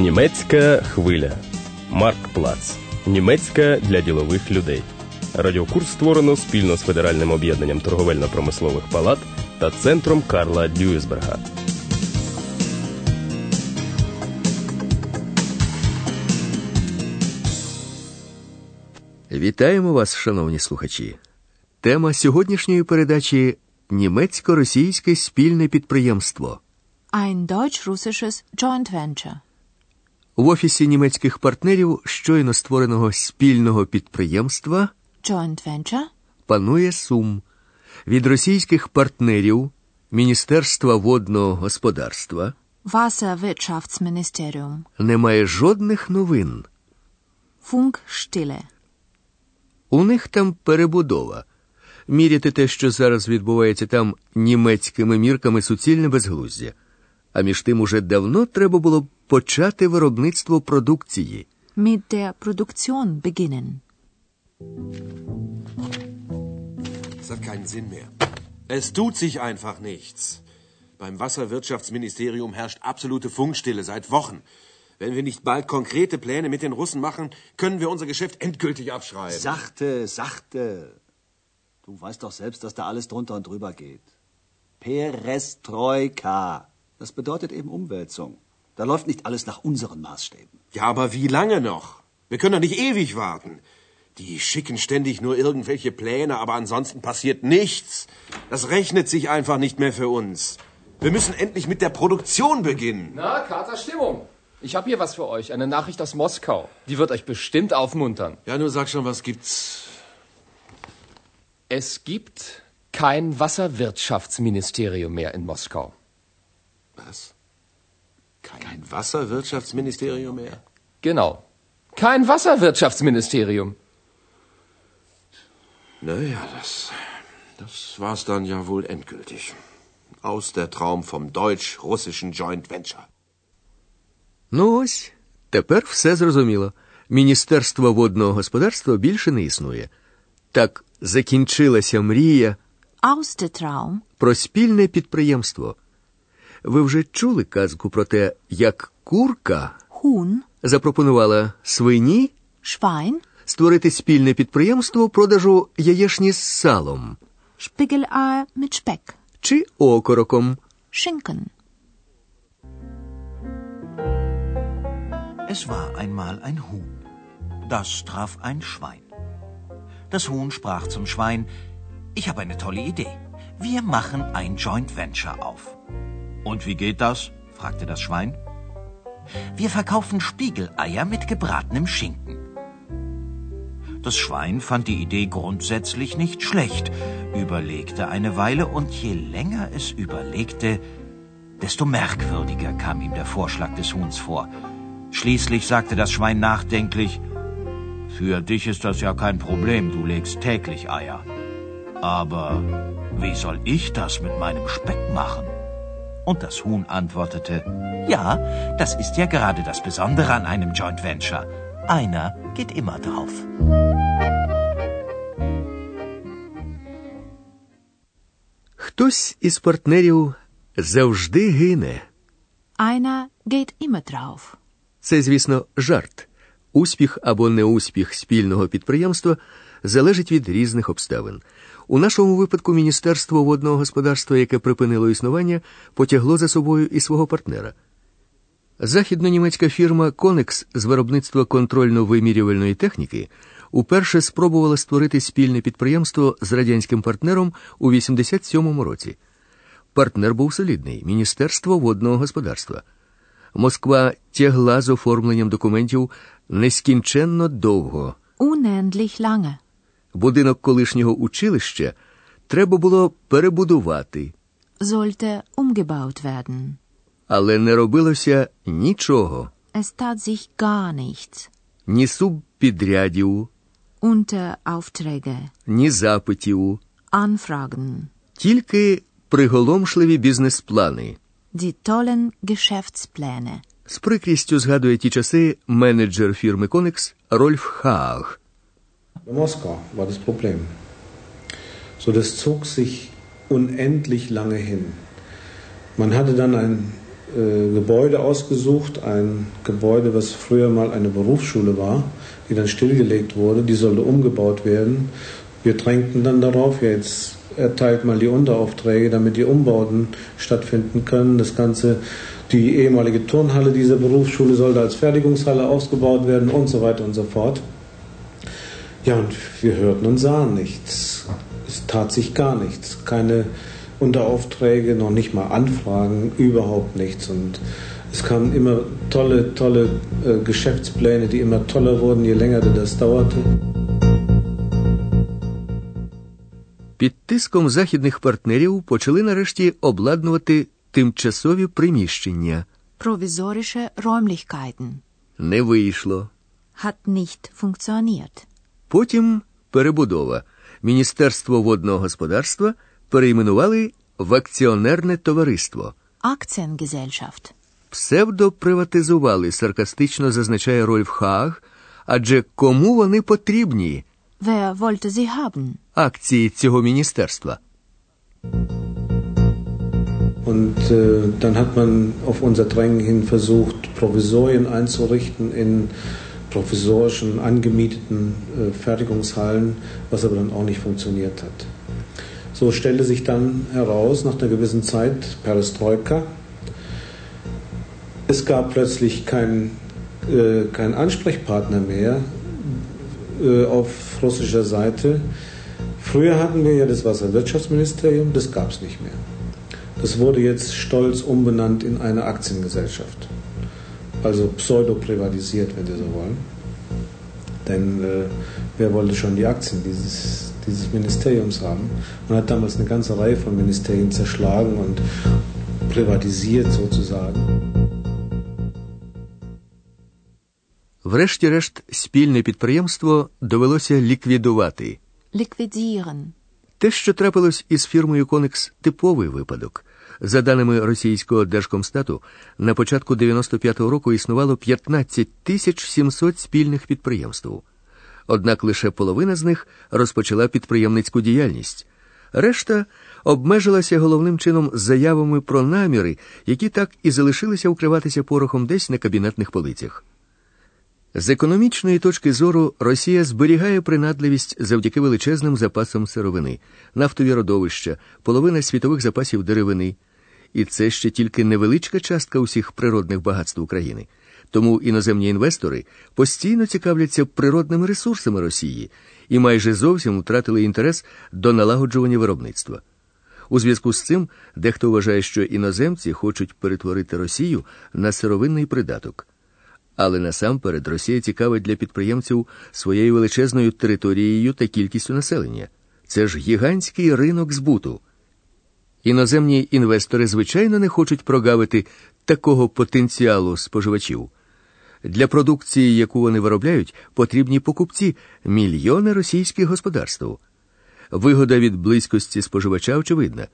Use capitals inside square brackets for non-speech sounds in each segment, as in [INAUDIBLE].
Німецька хвиля. Марк Плац. Німецька для ділових людей. Радіокурс створено спільно з Федеральним об'єднанням торговельно-промислових палат та центром Карла Дюйсберга. Вітаємо вас, шановні слухачі. Тема сьогоднішньої передачі німецько-російське спільне підприємство. Ein deutsch-russisches Joint Venture. В офісі німецьких партнерів щойно створеного спільного підприємства Joint Venture? панує сум. Від російських партнерів Міністерства водного господарства Wasserwirtschaftsministerium. немає жодних новин. Funkstille. У них там перебудова. Міряти те, що зараз відбувається там німецькими мірками, суцільне безглуздя. А між тим уже давно треба було б почати виробництво продукції. Mit der Produktion beginnen. Das hat keinen Sinn mehr. Es tut sich einfach nichts. Beim Wasserwirtschaftsministerium herrscht absolute Funkstille seit Wochen. Wenn wir nicht bald konkrete Pläne mit den Russen machen, können wir unser Geschäft endgültig abschreiben. Sachte, sachte. Du weißt doch selbst, dass da alles drunter und drüber geht. Perestroika. Das bedeutet eben Umwälzung. Da läuft nicht alles nach unseren Maßstäben. Ja, aber wie lange noch? Wir können doch nicht ewig warten. Die schicken ständig nur irgendwelche Pläne, aber ansonsten passiert nichts. Das rechnet sich einfach nicht mehr für uns. Wir müssen endlich mit der Produktion beginnen. Na, Kater Stimmung. Ich habe hier was für euch, eine Nachricht aus Moskau. Die wird euch bestimmt aufmuntern. Ja, nur sag schon, was gibt's? Es gibt kein Wasserwirtschaftsministerium mehr in Moskau. Was? Kein Wasserwirtschaftsministerium mehr? Genau. Kein Wasserwirtschaftsministerium. Naja, das, das war's dann ja wohl endgültig. Aus der Traum vom deutsch-russischen Joint Venture. Ну ось, тепер все зрозуміло. Міністерство водного господарства більше не існує. Так закінчилася мрія Aus der Traum. про спільне підприємство. Ви вже чули казку про те, як курка Huhn. запропонувала свині Schwein. створити спільне підприємство продажу яєшні з салом Spiegelei mit Speck. чи окороком. Schinken. Es war einmal ein Huhn. Das traf ein Schwein. Das Huhn sprach zum Schwein, ich habe eine tolle Idee. Wir machen ein Joint Venture auf. Und wie geht das? fragte das Schwein. Wir verkaufen Spiegeleier mit gebratenem Schinken. Das Schwein fand die Idee grundsätzlich nicht schlecht, überlegte eine Weile und je länger es überlegte, desto merkwürdiger kam ihm der Vorschlag des Huhns vor. Schließlich sagte das Schwein nachdenklich, für dich ist das ja kein Problem, du legst täglich Eier. Aber wie soll ich das mit meinem Speck machen? Und das Huhn antwortete, ja, das ist ja gerade das Besondere an einem Joint Venture. Einer geht immer drauf. Хтось із партнерів завжди гине. Einer geht immer drauf. Це, звісно, жарт. Успіх або неуспіх спільного підприємства залежить від різних обставин. У нашому випадку Міністерство водного господарства, яке припинило існування, потягло за собою і свого партнера. Західно-німецька фірма Конекс з виробництва контрольно-вимірювальної техніки уперше спробувала створити спільне підприємство з радянським партнером у 87-му році. Партнер був солідний Міністерство водного господарства. Москва тягла з оформленням документів нескінченно довго. Unendlich lange. Будинок колишнього училища треба було перебудувати, Sollte umgebaut werden. але не робилося нічого, Es tat sich gar nichts. ні субпідрядів, Unteraufträge. ні запитів, Anfragen. тільки приголомшливі бізнес-плани. Die tollen Geschäftspläne. З прикрістю згадує ті часи менеджер фірми Конекс Рольф Хааг. Moskau war das Problem. So, das zog sich unendlich lange hin. Man hatte dann ein äh, Gebäude ausgesucht, ein Gebäude, was früher mal eine Berufsschule war, die dann stillgelegt wurde, die sollte umgebaut werden. Wir drängten dann darauf, ja, jetzt erteilt mal die Unteraufträge, damit die Umbauten stattfinden können. Das Ganze, die ehemalige Turnhalle dieser Berufsschule sollte als Fertigungshalle ausgebaut werden und so weiter und so fort. Ja, und wir hörten und sahen nichts. Es tat sich gar nichts. Keine Unteraufträge, noch nicht mal Anfragen, überhaupt nichts. Und es kamen immer tolle, tolle äh, Geschäftspläne, die immer toller wurden, je länger das dauerte. Під тиском західних партнерів почали нарешті обладнувати тимчасові приміщення. Provisorische Räumlichkeiten. Не вийшло. Hat nicht funktioniert. Потім перебудова. Міністерство водного господарства перейменували в акціонерне товариство. Aktiengesellschaft. Псевдоприватизували, саркастично зазначає Рольф Хааг, адже кому вони потрібні Wer wollte sie haben? акції цього міністерства? Und äh, dann hat man auf unser Drängen hin versucht, Provisorien einzurichten in provisorischen, angemieteten äh, Fertigungshallen, was aber dann auch nicht funktioniert hat. So stellte sich dann heraus, nach einer gewissen Zeit, Perestroika, es gab plötzlich keinen äh, kein Ansprechpartner mehr äh, auf russischer Seite. Früher hatten wir ja das Wasserwirtschaftsministerium, das gab es nicht mehr. Das wurde jetzt stolz umbenannt in eine Aktiengesellschaft. Also pseudo-privatisiert, wenn Sie so wollen. Denn äh, wer wollte schon die Aktien dieses, dieses Ministeriums haben? Man hat damals eine ganze Reihe von Ministerien zerschlagen und privatisiert sozusagen. Врешті-решт, спільне підприємство довелося ліквідувати. Liquidieren. Те, що трапилось із фірмою Конекс, типовий випадок. За даними російського держкомстату, на початку 95-го року існувало 15 тисяч 700 спільних підприємств. Однак лише половина з них розпочала підприємницьку діяльність. Решта обмежилася головним чином заявами про наміри, які так і залишилися укриватися порохом десь на кабінетних полицях. З економічної точки зору Росія зберігає принадливість завдяки величезним запасам сировини, нафтові родовища, половина світових запасів деревини. І це ще тільки невеличка частка усіх природних багатств України. Тому іноземні інвестори постійно цікавляться природними ресурсами Росії і майже зовсім втратили інтерес до налагоджування виробництва. У зв'язку з цим дехто вважає, що іноземці хочуть перетворити Росію на сировинний придаток. Але насамперед Росія цікавить для підприємців своєю величезною територією та кількістю населення. Це ж гігантський ринок збуту. Іноземні інвестори, звичайно, не хочуть прогавити такого потенціалу споживачів. Для продукції, яку вони виробляють, потрібні покупці мільйони російських господарств. Вигода від близькості споживача очевидна.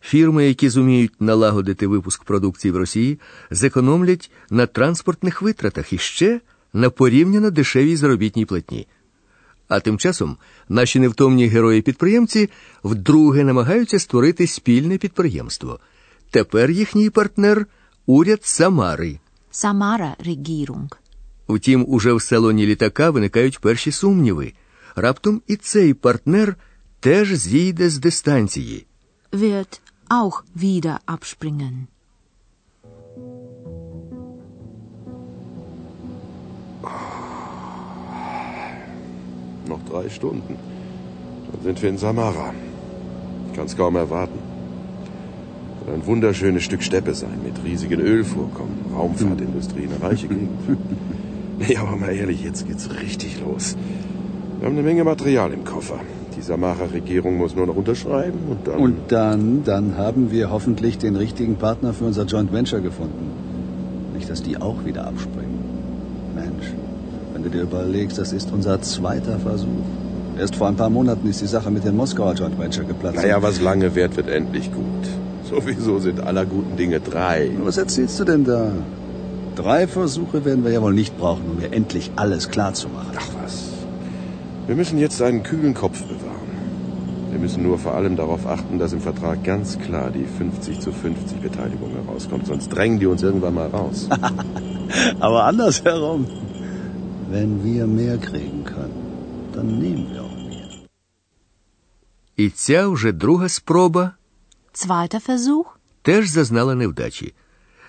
Фірми, які зуміють налагодити випуск продукції в Росії, зекономлять на транспортних витратах і ще на порівняно дешевій заробітній платні. А тим часом наші невтомні герої-підприємці вдруге намагаються створити спільне підприємство. Тепер їхній партнер уряд Самари. Samara Regierung. Втім, уже в салоні літака виникають перші сумніви. Раптом і цей партнер теж зійде з дистанції. Wird auch wieder abspringen. Noch drei Stunden. Dann sind wir in Samara. Ich kann es kaum erwarten. Soll ein wunderschönes Stück Steppe sein, mit riesigen Ölvorkommen, Raumfahrtindustrie, eine reiche Gegend. [LAUGHS] Nee, aber mal ehrlich, jetzt geht's richtig los. Wir haben eine Menge Material im Koffer. Die Samara-Regierung muss nur noch unterschreiben und dann... Und dann, dann haben wir hoffentlich den richtigen Partner für unser Joint Venture gefunden. Nicht, dass die auch wieder abspringen. Mensch, du dir überlegst, das ist unser zweiter Versuch. Erst vor ein paar Monaten ist die Sache mit dem Moskauer Joint Venture geplatzt. Naja, was lange währt, wird endlich gut. Sowieso sind aller guten Dinge drei. Was erzählst du denn da? Drei Versuche werden wir ja wohl nicht brauchen, um mir endlich alles klar zu machen. Ach was. Wir müssen jetzt einen kühlen Kopf bewahren. Wir müssen nur vor allem darauf achten, dass im Vertrag ganz klar die 50 zu 50 Beteiligung herauskommt. Sonst drängen die uns irgendwann mal raus. [LAUGHS] Aber andersherum. Wenn wir mehr kriegen können, dann nehmen wir auch mehr. І ця вже друга спроба Zweiter Versuch. теж зазнала невдачі.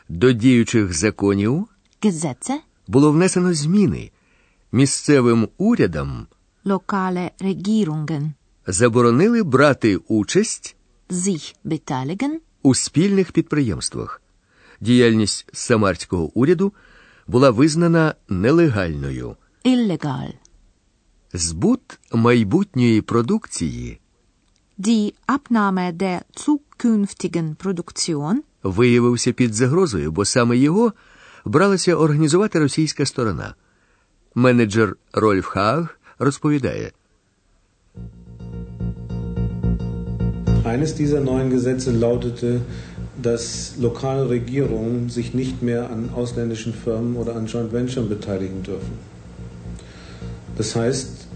До діючих законів Gesetze. було внесено зміни. Місцевим урядам Lokale Regierungen. заборонили брати участь Sich beteiligen. у спільних підприємствах. Діяльність самарського уряду була визнана нелегальною. Illegal. Збут майбутньої продукції Die Abnahme der zukünftigen Produktion виявився під загрозою, бо саме його бралася організувати російська сторона. Менеджер Рольф Хаг розповідає. Eines dieser neuen Gesetze lautete, dass lokale Regierungen sich nicht mehr an ausländischen Firmen oder an Joint Venture beteiligen dürfen. Das heißt,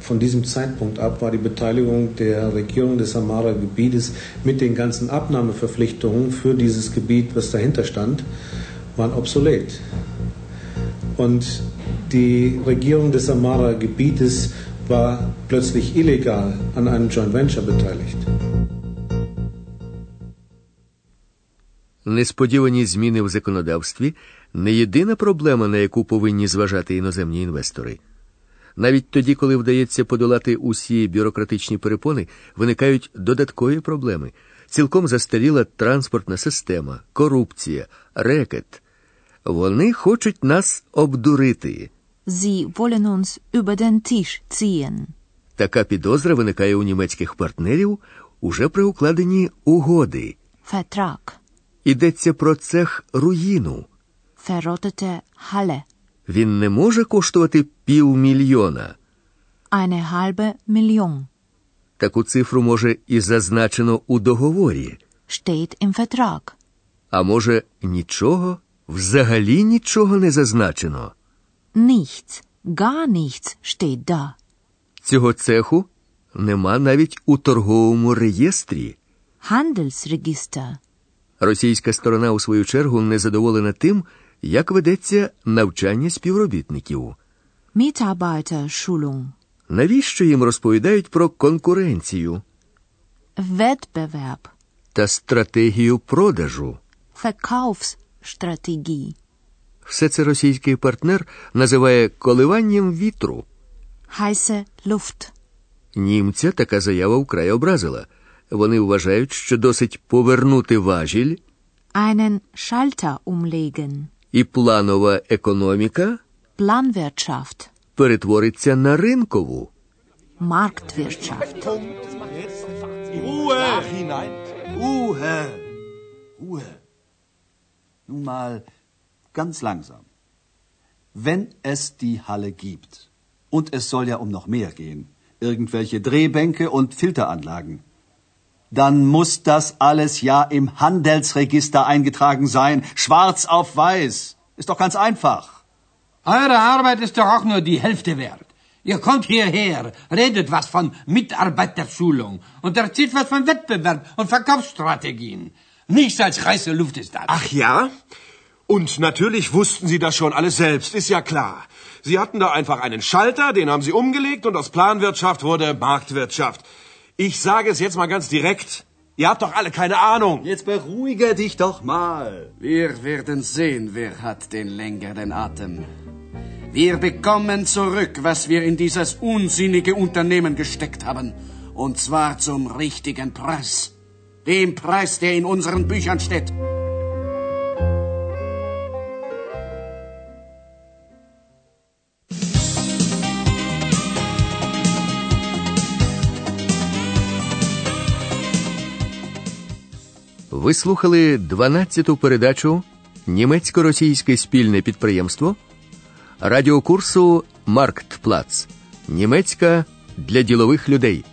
von diesem Zeitpunkt ab war die Beteiligung der Regierung des Samara-Gebietes mit den ganzen Abnahmeverpflichtungen für dieses Gebiet, was dahinter stand, waren obsolet. Und die Regierung des Samara-Gebietes war plötzlich illegal an einem Joint Venture beteiligt. Несподівані зміни в законодавстві не єдина проблема, на яку повинні зважати іноземні інвестори. Навіть тоді, коли вдається подолати усі бюрократичні перепони, виникають додаткові проблеми. Цілком застаріла транспортна система, корупція, рекет. Вони хочуть нас обдурити. Sie wollen uns über den Tisch ziehen. Така підозра виникає у німецьких партнерів уже при укладенні угоди. Vertrag. Йдеться про цех руїну. Verrottete Halle. Він не може коштувати півмільйона. Eine halbe Million. Таку цифру може і зазначено у договорі, Steht im Vertrag. а може нічого, взагалі нічого не зазначено. Nichts. Gar nichts steht da. Цього цеху нема навіть у торговому реєстрі. Handelsregister. Російська сторона, у свою чергу, незадоволена тим, як ведеться навчання співробітників. Mitarbeiterschulung. Навіщо їм розповідають про конкуренцію Wettbewerb. та стратегію продажу? Verkaufsstrategie. Все це російський партнер називає коливанням вітру. Heiße Luft. Німця така заява вкрай образила. Вони вважають, що досить повернути важіль, Einen Schalter umlegen. і планова економіка Planwirtschaft. перетвориться на ринкову. Marktwirtschaft. Ruhe! Hinein! Ruhe! Ruhe! Nun mal ganz langsam. Wenn es die Halle gibt, und es soll ja um noch mehr gehen, irgendwelche Drehbänke und Filteranlagen, dann muss das alles ja im Handelsregister eingetragen sein, schwarz auf weiß. Ist doch ganz einfach. Eure Arbeit ist doch auch nur die Hälfte wert. Ihr kommt hierher, redet was von Mitarbeiterschulung und erzählt was von Wettbewerb und Verkaufsstrategien. Nichts als heiße Luft ist das. Ach ja? Und natürlich wussten Sie das schon alles selbst, ist ja klar. Sie hatten da einfach einen Schalter, den haben Sie umgelegt und aus Planwirtschaft wurde Marktwirtschaft. Ich sage es jetzt mal ganz direkt. Ihr habt doch alle keine Ahnung. Jetzt beruhige dich doch mal. Wir werden sehen, wer hat den längeren Atem. Wir bekommen zurück, was wir in dieses unsinnige Unternehmen gesteckt haben. Und zwar zum richtigen Preis. Dem Preis, der in unseren Büchern steht. Ви слухали 12-ту передачу Німецько-російське спільне підприємство радіокурсу Марктплац. Німецька для ділових людей.